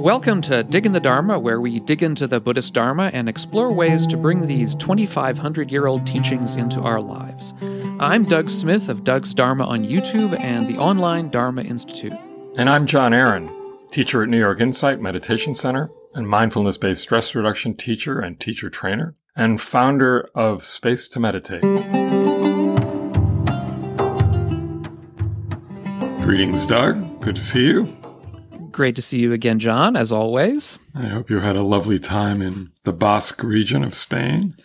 Welcome to Diggin' the Dharma, where we dig into the Buddhist Dharma and explore ways to bring these 2,500 year old teachings into our lives. I'm Doug Smith of Doug's Dharma on YouTube and the online Dharma Institute. And I'm John Aaron, teacher at New York Insight Meditation Center and mindfulness based stress reduction teacher and teacher trainer, and founder of Space to Meditate. Greetings, Doug. Good to see you. Great to see you again, John, as always. I hope you had a lovely time in the Basque region of Spain.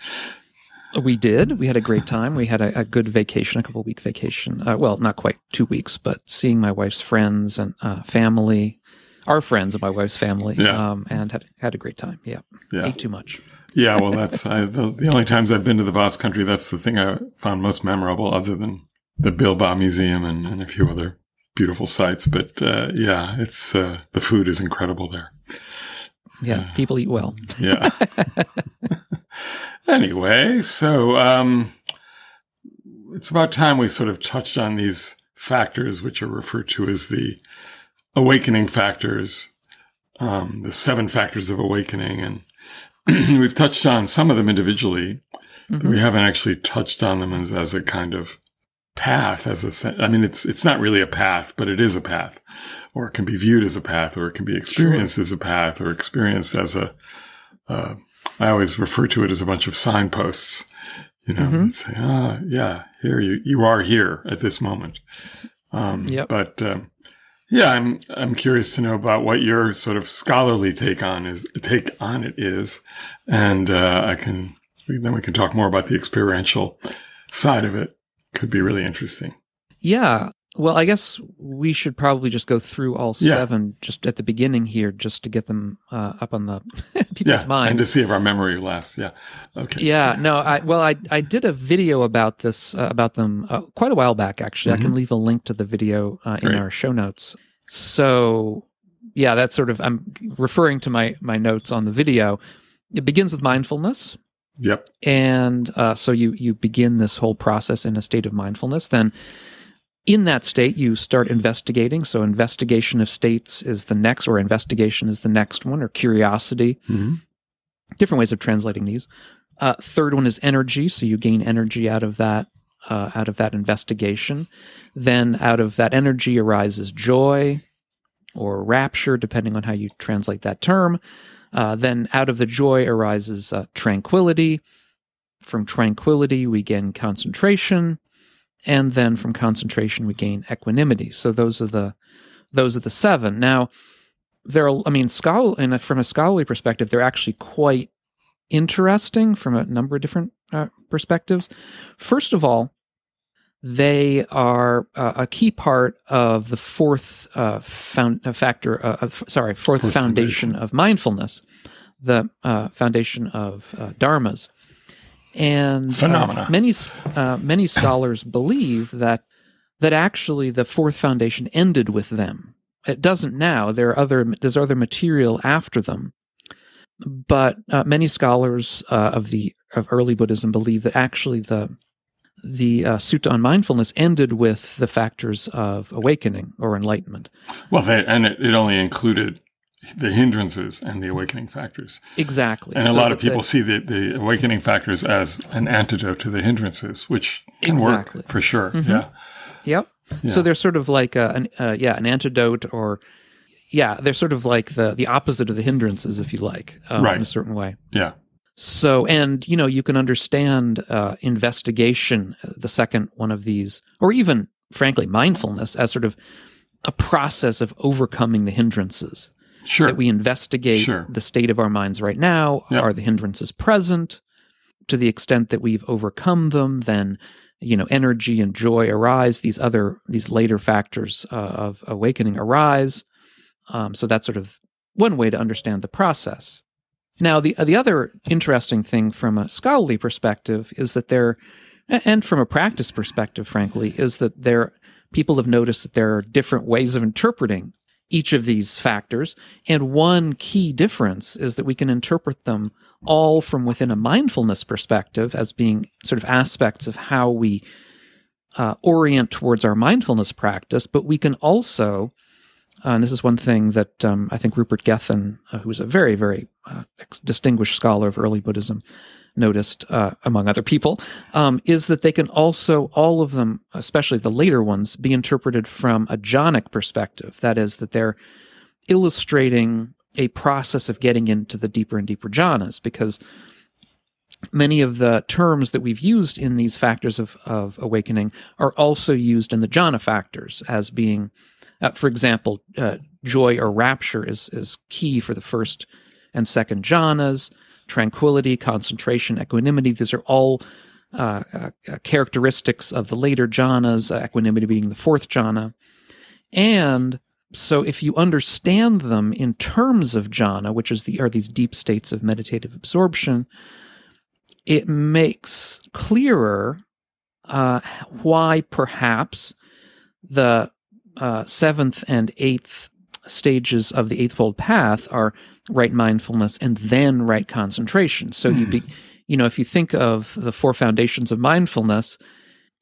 We did. We had a great time. We had a, a good vacation, a couple week vacation. Uh, well, not quite two weeks, but seeing my wife's friends and uh, family, our friends and my wife's family, yeah. um, and had had a great time. Yeah, yeah. ate too much. yeah, well, that's I, the, the only times I've been to the Basque Country. That's the thing I found most memorable, other than the Bilbao Museum and, and a few other beautiful sights. But uh, yeah, it's uh, the food is incredible there. Yeah, uh, people eat well. yeah. anyway, so um, it's about time we sort of touched on these factors, which are referred to as the awakening factors, um, the seven factors of awakening, and we've touched on some of them individually. Mm-hmm. we haven't actually touched on them as, as a kind of path as a I mean it's it's not really a path but it is a path or it can be viewed as a path or it can be experienced sure. as a path or experienced as a uh, I always refer to it as a bunch of signposts you know mm-hmm. and say ah yeah here you you are here at this moment um yep. but um, yeah I'm I'm curious to know about what your sort of scholarly take on is take on it is and uh, I can then we can talk more about the experiential side of it could be really interesting. Yeah. Well, I guess we should probably just go through all yeah. seven just at the beginning here, just to get them uh, up on the people's yeah, minds and to see if our memory lasts. Yeah. Okay. Yeah. No. I well, I I did a video about this uh, about them uh, quite a while back. Actually, mm-hmm. I can mm-hmm. leave a link to the video uh, in our show notes. So, yeah, that's sort of I'm referring to my my notes on the video. It begins with mindfulness, Yep. And uh, so you you begin this whole process in a state of mindfulness. Then, in that state, you start investigating. So, investigation of states is the next, or investigation is the next one, or curiosity. Mm-hmm. Different ways of translating these. Uh, third one is energy. So you gain energy out of that uh, out of that investigation. Then, out of that energy arises joy or rapture, depending on how you translate that term. Uh, then out of the joy arises uh, tranquility. From tranquility, we gain concentration. And then from concentration, we gain equanimity. So those are the those are the seven. Now, there are, I mean, scholar, and from a scholarly perspective, they're actually quite interesting from a number of different uh, perspectives. First of all, they are uh, a key part of the fourth uh, found, uh, factor, uh, of, sorry, fourth, fourth foundation, foundation, of mindfulness, the uh, foundation of uh, dharmas. And phenomena. many many scholars believe that that actually the fourth foundation ended with them. It doesn't now. There are other there's other material after them, but many scholars of the of early Buddhism believe that actually the the uh, Sutta on mindfulness ended with the factors of awakening or enlightenment. Well, they, and it, it, only included the hindrances and the awakening factors. Exactly. And so a lot of people see the, the awakening factors as an antidote to the hindrances, which can exactly. work for sure. Mm-hmm. Yeah. Yep. Yeah. So they're sort of like a, an, uh, yeah, an antidote or yeah, they're sort of like the the opposite of the hindrances, if you like, um, right. in a certain way. Yeah. So, and you know, you can understand uh, investigation, uh, the second one of these, or even frankly, mindfulness as sort of a process of overcoming the hindrances. Sure. That we investigate sure. the state of our minds right now. Yep. Are the hindrances present? To the extent that we've overcome them, then you know energy and joy arise. These other these later factors uh, of awakening arise. Um, so that's sort of one way to understand the process. Now, the the other interesting thing from a scholarly perspective is that there, and from a practice perspective, frankly, is that there people have noticed that there are different ways of interpreting each of these factors, and one key difference is that we can interpret them all from within a mindfulness perspective as being sort of aspects of how we uh, orient towards our mindfulness practice, but we can also Uh, and this is one thing that um, I think Rupert Gethin, uh, who's a very, very uh, distinguished scholar of early Buddhism, noticed, uh, among other people, um, is that they can also, all of them, especially the later ones, be interpreted from a jhanic perspective. That is, that they're illustrating a process of getting into the deeper and deeper jhanas, because many of the terms that we've used in these factors of, of awakening are also used in the jhana factors as being, uh, for example, uh, joy or rapture is, is key for the first and second jhanas tranquility, concentration, equanimity. These are all uh, uh, characteristics of the later jhanas, uh, equanimity being the fourth jhana. And so if you understand them in terms of jhana, which is the are these deep states of meditative absorption, it makes clearer uh, why perhaps the uh, seventh and eighth stages of the Eightfold Path are right mindfulness and then right concentration. So mm. you be, hmm. you know, if you think of the four foundations of mindfulness,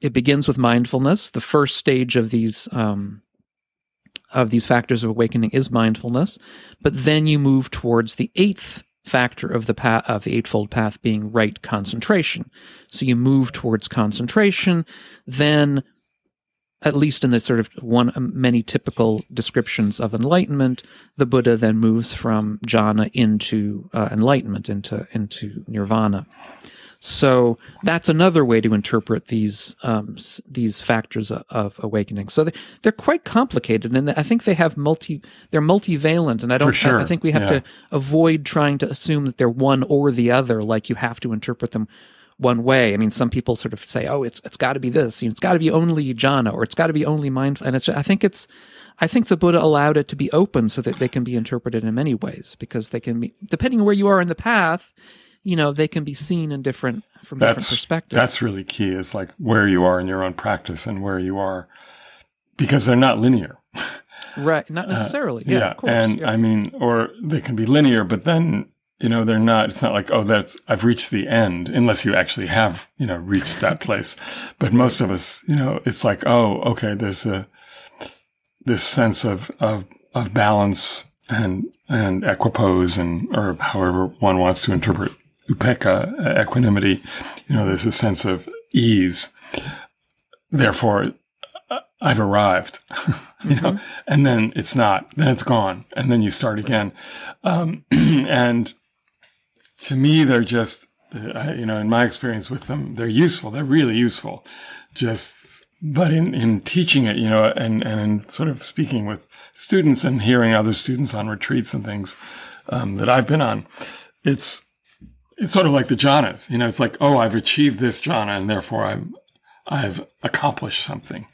it begins with mindfulness. The first stage of these um, of these factors of awakening is mindfulness, but then you move towards the eighth factor of the path of the eightfold path being right concentration. So you move towards concentration, then at least in the sort of one um, many typical descriptions of enlightenment, the Buddha then moves from jhana into uh, enlightenment, into into nirvana. So that's another way to interpret these um, these factors of, awakening. So they, they're quite complicated, and I think they have multi they're multivalent. And I don't sure. I, I, think we have yeah. to avoid trying to assume that they're one or the other, like you have to interpret them one way. I mean, some people sort of say, "Oh, it's it's got to be this. You know, it's got to be only jhana, or it's got to be only mindful." And it's I think it's I think the Buddha allowed it to be open so that they can be interpreted in many ways because they can be depending on where you are in the path. You know, they can be seen in different from that's, different perspectives. That's really key. Is like where you are in your own practice and where you are because they're not linear. Right, not uh, necessarily. Uh, yeah, yeah. Course, and yeah. I mean, or they can be linear, but then you know they're not it's not like oh that's i've reached the end unless you actually have you know reached that place but most of us you know it's like oh okay there's a this sense of of of balance and and equipoise and or however one wants to interpret upekkha equanimity you know there's a sense of ease therefore I've arrived, you know, mm-hmm. and then it's not, then it's gone, and then you start again. Um, and to me, they're just, uh, you know, in my experience with them, they're useful. They're really useful. Just, but in, in teaching it, you know, and, and in sort of speaking with students and hearing other students on retreats and things um, that I've been on, it's, it's sort of like the jhanas, you know, it's like, oh, I've achieved this jhana and therefore I'm, I've accomplished something.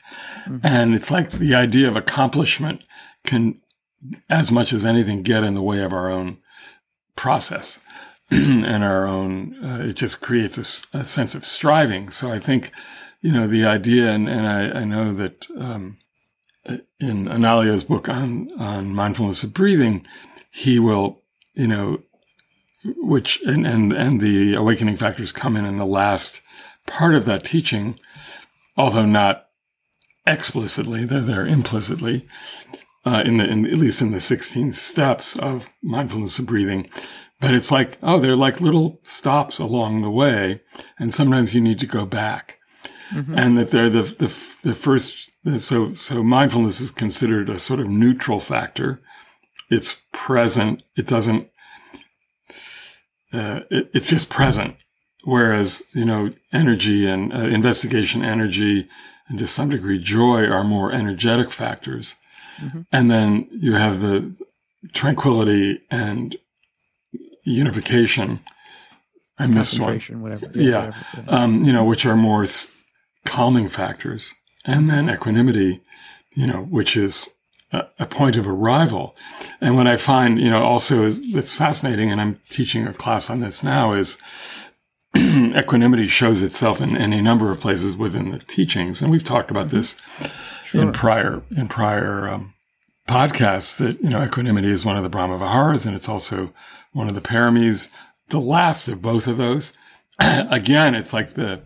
Mm-hmm. And it's like the idea of accomplishment can, as much as anything, get in the way of our own process. and our own, uh, it just creates a, a, sense of striving. So I think, you know, the idea, and, and I, I know that um, in Analayo's book on, on mindfulness of breathing, he will, you know, which, and, and, and the awakening factors come in in the last part of that teaching, although not explicitly, they're there implicitly. Uh, in the, in, at least in the 16 steps of mindfulness of breathing, but it's like, oh, they're like little stops along the way. And sometimes you need to go back. Mm-hmm. And that they're the, the, the first, so, so mindfulness is considered a sort of neutral factor. It's present. It doesn't, uh, it, it's just present. Whereas, you know, energy and uh, investigation energy and to some degree joy are more energetic factors. Mm-hmm. And then you have the tranquility and unification. I missed one. Whatever. Yeah, yeah. Whatever. Um, you know, which are more calming factors, and then equanimity, you know, which is a, a point of arrival. And what I find, you know, also is that's fascinating, and I'm teaching a class on this now, is equanimity shows itself in any number of places within the teachings, and we've talked about this sure. in prior in prior um, podcasts. That you know, equanimity is one of the Brahma Viharas, and it's also one of the paramis, the last of both of those. Again, it's like the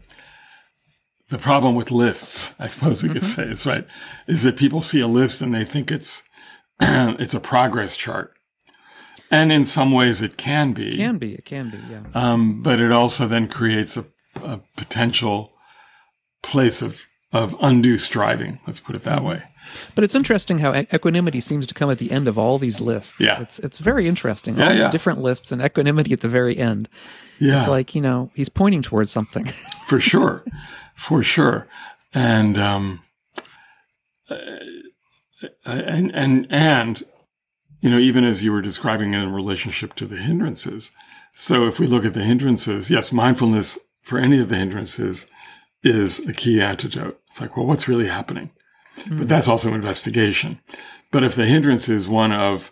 the problem with lists, I suppose we mm-hmm. could say, is right, is that people see a list and they think it's it's a progress chart. And in some ways it can be. It can be. It can be, yeah. Um, but it also then creates a, a potential place of, of undue striving. Let's put it that Mm-hmm. way. But it's interesting how equanimity seems to come at the end of all these lists. Yeah. It's it's very interesting. Yeah, all these yeah. different lists and equanimity at the very end. Yeah. It's like, you know, he's pointing towards something. for sure, for sure, and um, uh, and and and you know, even as you were describing in relationship to the hindrances. So, if we look at the hindrances, yes, mindfulness for any of the hindrances is a key antidote. It's like, well, what's really happening? But that's also investigation. But if the hindrance is one of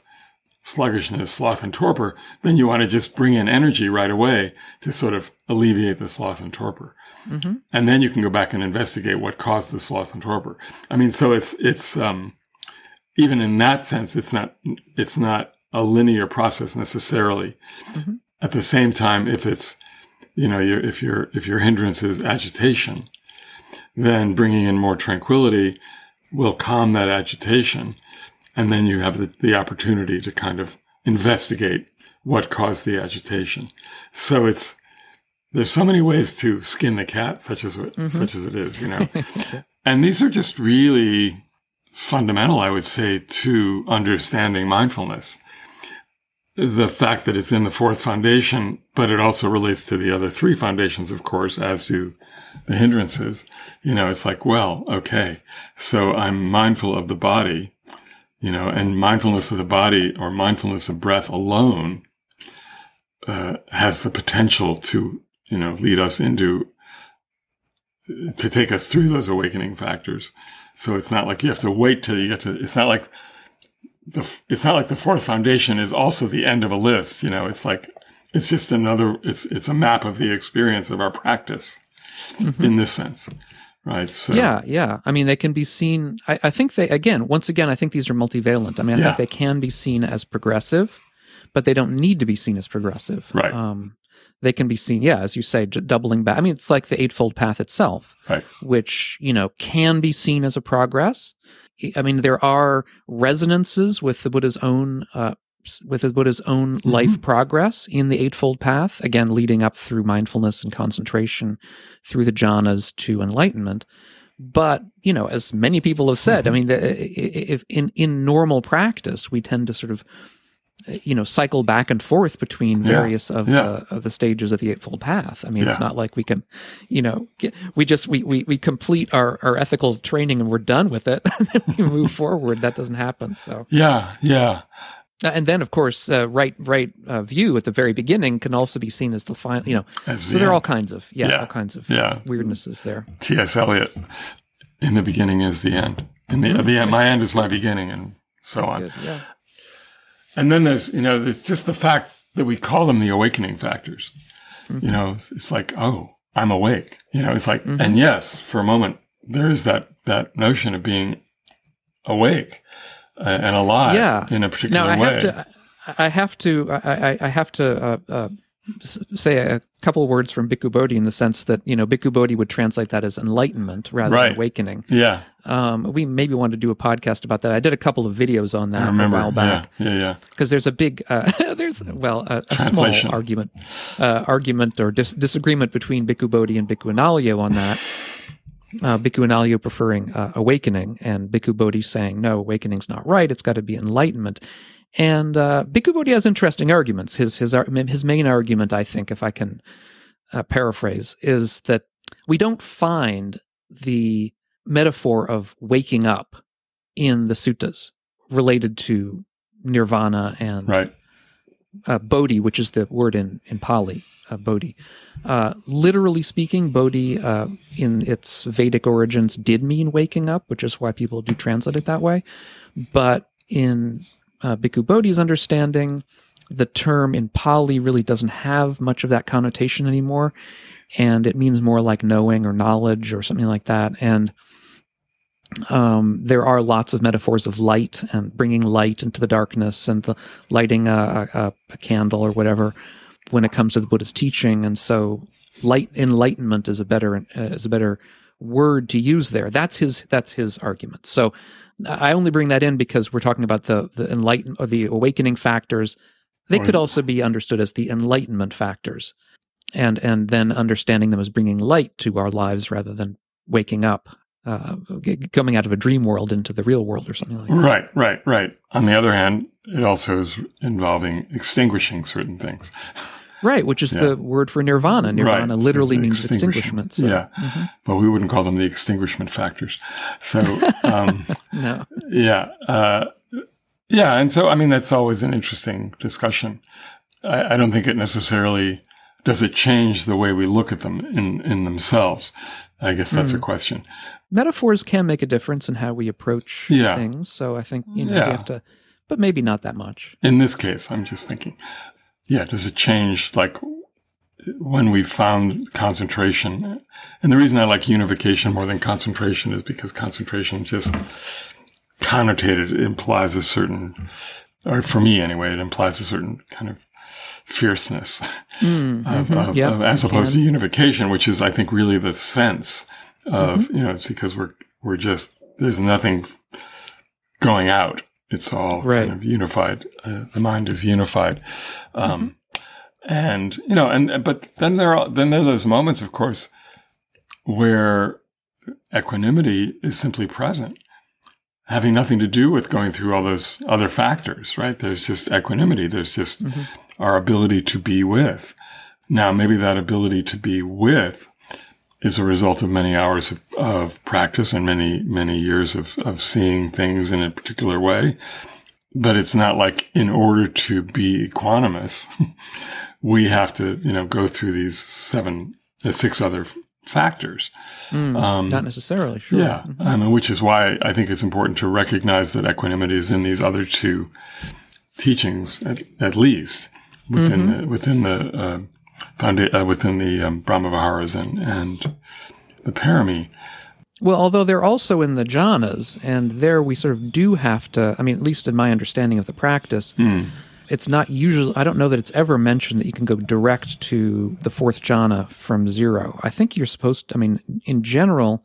sluggishness, sloth, and torpor, then you want to just bring in energy right away to sort of alleviate the sloth and torpor. hmm And then you can go back and investigate what caused the sloth and torpor. I mean, so it's, it's, um, even in that sense, it's not, it's not a linear process necessarily. Mhm. At the same time, if it's, you know, your, if your, if your hindrance is agitation, then bringing in more tranquility will calm that agitation. And then you have the, the opportunity to kind of investigate what caused the agitation. So it's, there's so many ways to skin the cat, such as it, Mhm. such as it is, you know. and these are just really fundamental, I would say, to understanding mindfulness. The fact that it's in the fourth foundation, but it also relates to the other three foundations, of course, as do the hindrances. You know, it's like, well, okay, so I'm mindful of the body, you know, and mindfulness of the body or mindfulness of breath alone uh, has the potential to, you know, lead us into, to take us through those awakening factors. So it's not like you have to wait till you get to, it's not like the, it's not like the fourth foundation is also the end of a list. You know, it's like, it's just another, it's, it's a map of the experience of our practice Mhm. in this sense. Right. So, Yeah, yeah. I mean, they can be seen. I, I think they, again, once again, I think these are multivalent. I mean, I Yeah. think they can be seen as progressive, but they don't need to be seen as progressive. Right. Um, they can be seen, yeah, as you say, j- doubling back. I mean, it's like the Eightfold Path itself, Right. which, you know, can be seen as a progress. I- mean, there are resonances with the Buddha's own, uh, with the Buddha's own Mm-hmm. life progress in the Eightfold Path, again, leading up through mindfulness and concentration through the jhanas to enlightenment. But you know, as many people have said, I Mhm. mean, the- i- i- if in in normal practice, we tend to sort of you know cycle back and forth between Yeah. various of Yeah. the of the stages of the eightfold path. I mean, it's not like we can, you know, get, we just we, we we complete our our ethical training and we're done with it. and then we move forward. That doesn't happen. So, Yeah. Yeah. uh, and then of course, uh, right right uh, view at the very beginning can also be seen as the final. You know, As so the there are all kinds of yeah, Yeah. all kinds of Yeah. weirdnesses there. T.S. Eliot, in the beginning is the end. And the, the end, my end is my beginning, and so on. Good. Yeah. And then there's, you know, there's just the fact that we call them the awakening factors. Mm-hmm. You know, it's like, oh, I'm awake. You know, it's like, Mhm. and yes, for a moment, there is that that notion of being awake uh, and alive Yeah. in a particular Now I way. have to. I have to. I, I, I have to uh, uh, say a couple words from Bhikkhu Bodhi in the sense that you know Bhikkhu Bodhi would translate that as enlightenment rather Right. than awakening. yeah, Um, we maybe want to do a podcast about that. I did a couple of videos on that a while back Yeah, yeah, yeah. because there's a big uh, there's well a, a small argument uh, argument or dis- disagreement between Bhikkhu Bodhi and Bhikkhu Analayo on that. Uh, Bhikkhu Analayo preferring uh, awakening and Bhikkhu Bodhi saying no, awakening's not right. It's got to be enlightenment. And uh, Bhikkhu Bodhi has interesting arguments. His his his main argument, I think, if I can uh, paraphrase, is that we don't find the metaphor of waking up in the suttas related to nirvana and Right. uh, bodhi, which is the word in in Pali, uh, bodhi. Uh, literally speaking, bodhi uh, in its Vedic origins did mean waking up, which is why people do translate it that way. But in uh, Bhikkhu Bodhi's understanding, the term in Pali really doesn't have much of that connotation anymore, and it means more like knowing or knowledge or something like that. And um, there are lots of metaphors of light and bringing light into the darkness and the lighting a, a, a candle or whatever when it comes to the Buddha's teaching. And so, light enlightenment is a better uh, is a better word to use there. That's his that's his argument. So I only bring that in because we're talking about the the enlighten or the awakening factors. They Or- could also be understood as the enlightenment factors, and and then understanding them as bringing light to our lives rather than waking up, uh, coming out of a dream world into the real world or something like that. Right, right, right. On the other hand, it also is involving extinguishing certain things. Right, which is Yeah. the word for nirvana. Nirvana Right, so literally it's means extinguishment. So, Yeah. mhm. But we wouldn't call them the extinguishment factors. So, um, No. yeah, uh, yeah, and so I mean that's always an interesting discussion. I, I don't think it necessarily does it change the way we look at them in in themselves. I guess that's a Hmm. question. Metaphors can make a difference in how we approach Yeah. things. So I think you know Yeah. we have to, but maybe not that much. In this case, I'm just thinking, yeah, does it change like when we found concentration? And the reason I like unification more than concentration is because concentration just connotated implies a certain, or for me anyway, it implies a certain kind of fierceness Mm, of, mhm. of- Yep, of- as opposed to unification, which is, I think, really the sense of Mm-hmm. you know, it's because we're we're just there's nothing going out. It's all Right. kind of unified. Uh, the mind is unified, um, and you know, and but then there are then there are those moments, of course, where equanimity is simply present. Having nothing to do with going through all those other factors, right? There's just equanimity. There's just Mhm. our ability to be with. Now, maybe that ability to be with is a result of many hours of, of practice and many, many years of, of seeing things in a particular way. But it's not like in order to be equanimous, we have to, you know, go through these seven, uh, six other factors. Mm, Um, not necessarily. Sure. yeah, Mhm. I mean, which is why I think it's important to recognize that equanimity is in these other two teachings, at, at least within Mm-hmm. the, within the uh, founda- uh, within the um, Brahma Viharas and and the Parami. Well, although they're also in the jhanas, and there we sort of do have to. I mean, at least in my understanding of the practice, Hmm. it's not usually. I don't know that it's ever mentioned that you can go direct to the fourth jhana from zero. I think you're supposed. to, I mean, in general,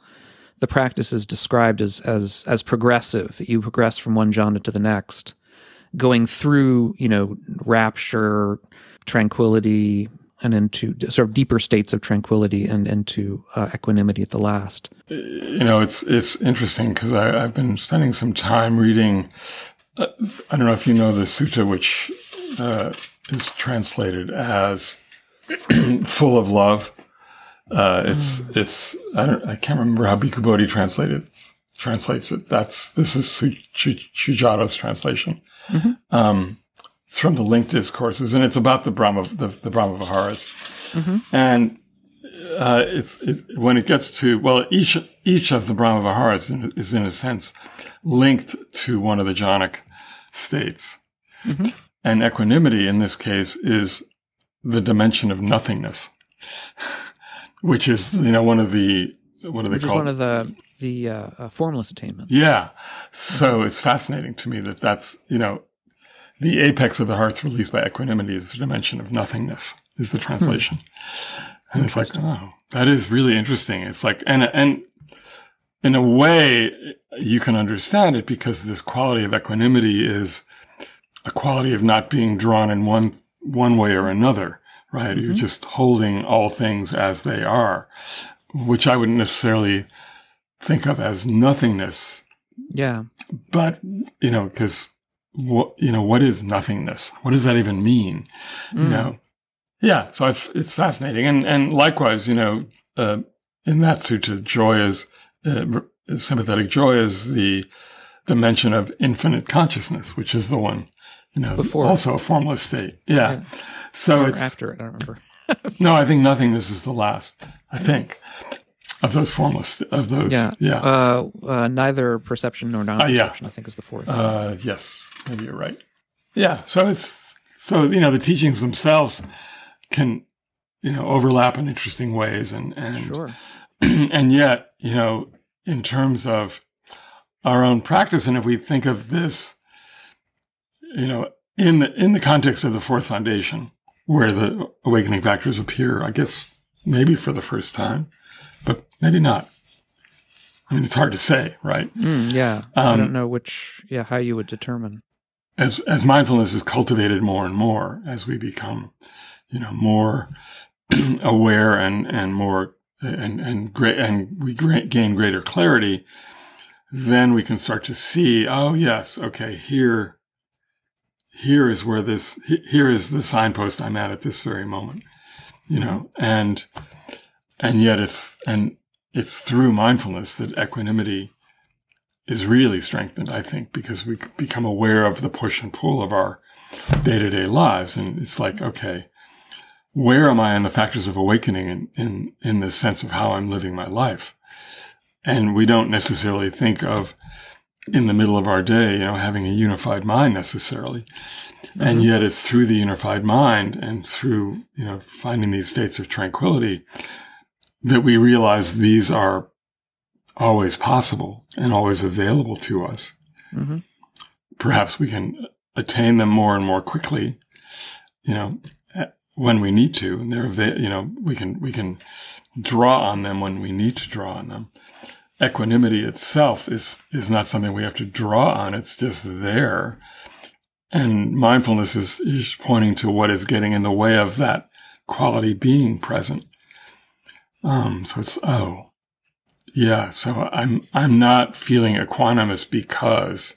the practice is described as as as progressive. That you progress from one jhana to the next, going through you know rapture, tranquility, and into sort of deeper states of tranquility and into uh, equanimity at the last. You know, it's it's interesting because I've been spending some time reading. Uh, I don't know if you know the sutta, which uh, is translated as "full of love." Uh, it's it's I don't I can't remember how Bhikkhu Bodhi translated translates it. That's this is Su- Su- Sujato's translation. Um, it's from the linked discourses, and it's about the Brahma the, the Brahma Viharas, and uh, it's it, when it gets to well, each each of the Brahma Viharas in- is in a sense linked to one of the jhanic states, and equanimity in this case is the dimension of nothingness, which is you know one of the what are they which called? one of the the uh, formless attainments. Yeah. So it's fascinating to me that that's, you know, the apex of the heart's released by equanimity is the dimension of nothingness, is the translation. Hmm. And it's like, oh, that is really interesting. It's like, and, and in a way, you can understand it because this quality of equanimity is a quality of not being drawn in one, one way or another, right? You're mm-hmm. just holding all things as they are, which I wouldn't necessarily think of as nothingness Yeah. but you know because what you know what is nothingness what does that even mean you Mm. know yeah so I've, it's fascinating and and likewise you know uh, in that sutta joy is uh, sympathetic joy is the dimension of infinite consciousness which is the one you know Before. also a formless state yeah, Yeah. so Or it's after it, I don't remember. no i think nothingness is the last i think of those formless of those Yeah. yeah Uh, uh, neither perception nor non-perception, I think, is the fourth. Uh, yes, maybe you're right. Yeah. So it's so you know the teachings themselves can you know overlap in interesting ways, and and sure. and yet you know in terms of our own practice, and if we think of this, you know, in the in the context of the fourth foundation, where the awakening factors appear, I guess maybe for the first time, but maybe not. I mean, it's hard to say, right? Mm, yeah, I Um, don't know which. Yeah, how you would determine. As as mindfulness is cultivated more and more as we become you know more aware and and more and and great and we gain greater clarity then we can start to see oh yes okay here here is where this here is the signpost i'm at at this very moment you know and and yet it's and it's through mindfulness that equanimity is really strengthened, I think, because we become aware of the push and pull of our day to day lives. And it's like, okay, where am I in the factors of awakening in, in, in the sense of how I'm living my life? And we don't necessarily think of in the middle of our day, you know, having a unified mind necessarily. And mm-hmm. yet it's through the unified mind and through, you know, finding these states of tranquility that we realize these are always possible and always available to us. hmm Perhaps we can attain them more and more quickly, you know, when we need to. And they're, ava- you know, we can, we can draw on them when we need to draw on them. Equanimity itself is, is not something we have to draw on. It's just there. And mindfulness is, is pointing to what is getting in the way of that quality being present. Um, so it's, oh, yeah, so I'm I'm not feeling equanimous because,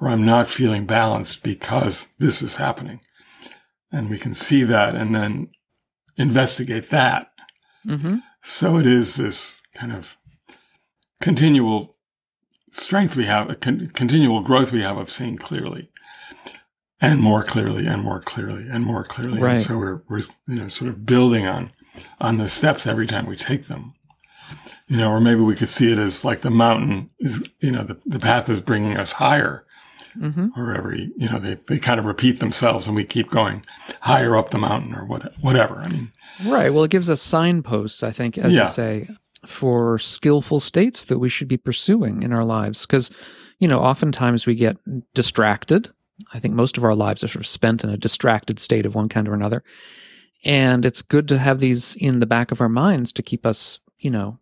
or I'm not feeling balanced because this is happening, and we can see that and then investigate that. hmm So it is this kind of continual strength we have, a con- continual growth we have of seeing clearly, and more clearly, and more clearly, and more clearly. Right. And so we're we're you know sort of building on on the steps every time we take them you know, or maybe we could see it as like the mountain is, you know, the, the path is bringing us higher, hmm or every, you know, they, they kind of repeat themselves and we keep going higher up the mountain or what, whatever. I mean, Right. Well, it gives us signposts, I think, as Yeah. you say, for skillful states that we should be pursuing in our lives. Because, you know, oftentimes we get distracted. I think most of our lives are sort of spent in a distracted state of one kind or another. And it's good to have these in the back of our minds to keep us, you know,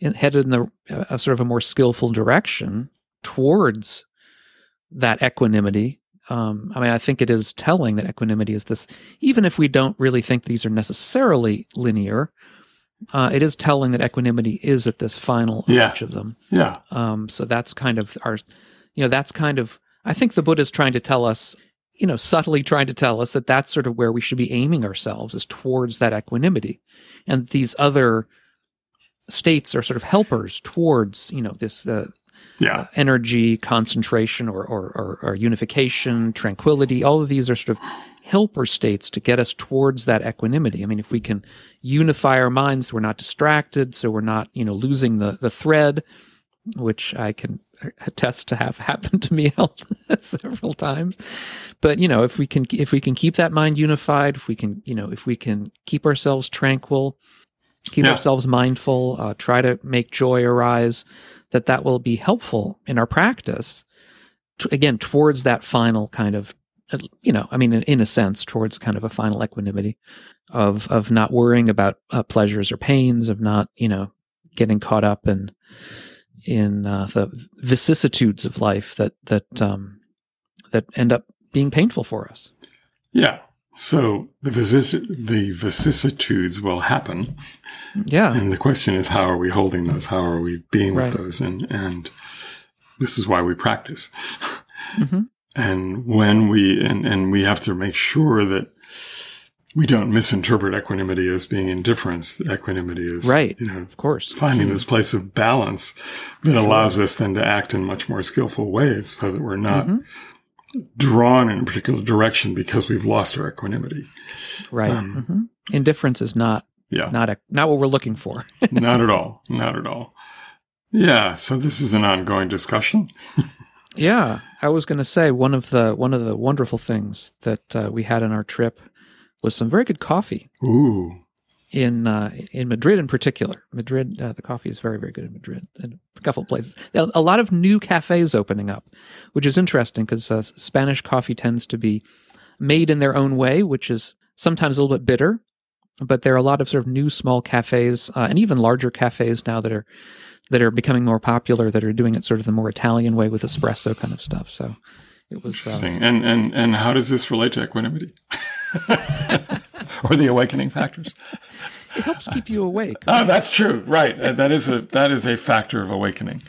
in, headed in the uh, sort of a more skillful direction towards that equanimity um, I mean, I think it is telling that equanimity is this, even if we don't really think these are necessarily linear, uh, it is telling that equanimity is at this final Yeah. of of them. yeah, Um, so that's kind of our, you know, that's kind of, I think the Buddha is trying to tell us, you know, subtly trying to tell us that that's sort of where we should be aiming ourselves is towards that equanimity. And these other states are sort of helpers towards, you know, this, uh, yeah, uh, energy, concentration, or, or, or, or unification, tranquility. All of these are sort of helper states to get us towards that equanimity. I mean, if we can unify our minds, we're not distracted, so we're not, you know, losing the the thread, which I can attest to have happened to me several times. But you know, if we can if we can keep that mind unified, if we can, you know, if we can keep ourselves tranquil, keep Yeah. ourselves mindful, uh, try to make joy arise, that that will be helpful in our practice. To, again, towards that final kind of, uh, you know, I mean, in, in a sense, towards kind of a final equanimity of of not worrying about uh, pleasures or pains, of not, you know, getting caught up in in uh, the vicissitudes of life that that um, that end up being painful for us. yeah. So the vicis- the vicissitudes will happen, Yeah, and the question is, how are we holding those? How are we being Right. with those? And and this is why we practice. hmm and when we and, and we have to make sure that we don't misinterpret equanimity as being indifference equanimity is Right. you know of course. finding this place of balance that allows us then to act in much more skillful ways so that we're not Mhm. Drawn in a particular direction because we've lost our equanimity. Right. Um, hmm Indifference is not yeah. not a, not what we're looking for. not at all. Not at all. Yeah so this is an ongoing discussion. Yeah, I was going to say one of the one of the wonderful things that uh, we had on our trip was some very good coffee. Ooh in uh, in Madrid, in particular. Madrid, uh, the coffee is very very good in Madrid, and a couple of places. A a lot of new cafes opening up, which is interesting because uh, Spanish coffee tends to be made in their own way, which is sometimes a little bit bitter. But there are a lot of sort of new small cafes uh, and even larger cafes now that are that are becoming more popular that are doing it sort of the more Italian way with espresso kind of stuff. So it was uh, Interesting. and and and how does this relate to equanimity? or the awakening factors? it helps keep you awake. Oh, that's true. Right. Uh, That is a that is a factor of awakening.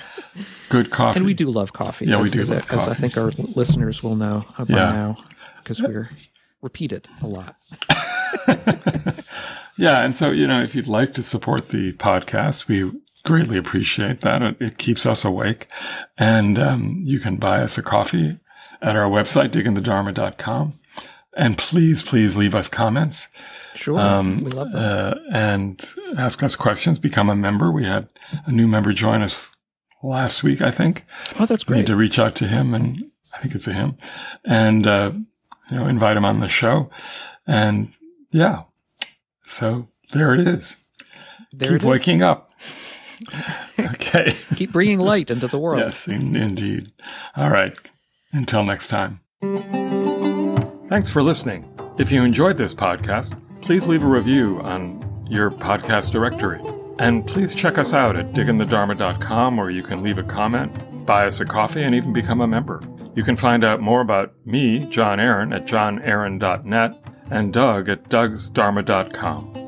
Good coffee. And we do love coffee. Yeah, we do as, love as I think our listeners will know by Yeah. now because we're repeat it a lot. Yeah, and so you know, if you'd like to support the podcast, we greatly appreciate that. It, it keeps us awake, and um, you can buy us a coffee at our website digginthedharma.com. And please, please leave us comments Sure, Um, we love that. uh, and ask us questions. Become a member. We had a new member join us last week, I think. oh, that's great. We need to reach out to him, and I think it's a him, and uh, you know, invite him on the show. And yeah, so there it is. There Keep it is. waking up. okay. Keep bringing light into the world. yes, in, indeed. All right. Until next time. Thanks for listening. If you enjoyed this podcast, please leave a review on your podcast directory. And please check us out at digginthedharma.com where you can leave a comment, buy us a coffee, and even become a member. You can find out more about me, John Aaron, at johnaaron.net and Doug at dougsdharma.com.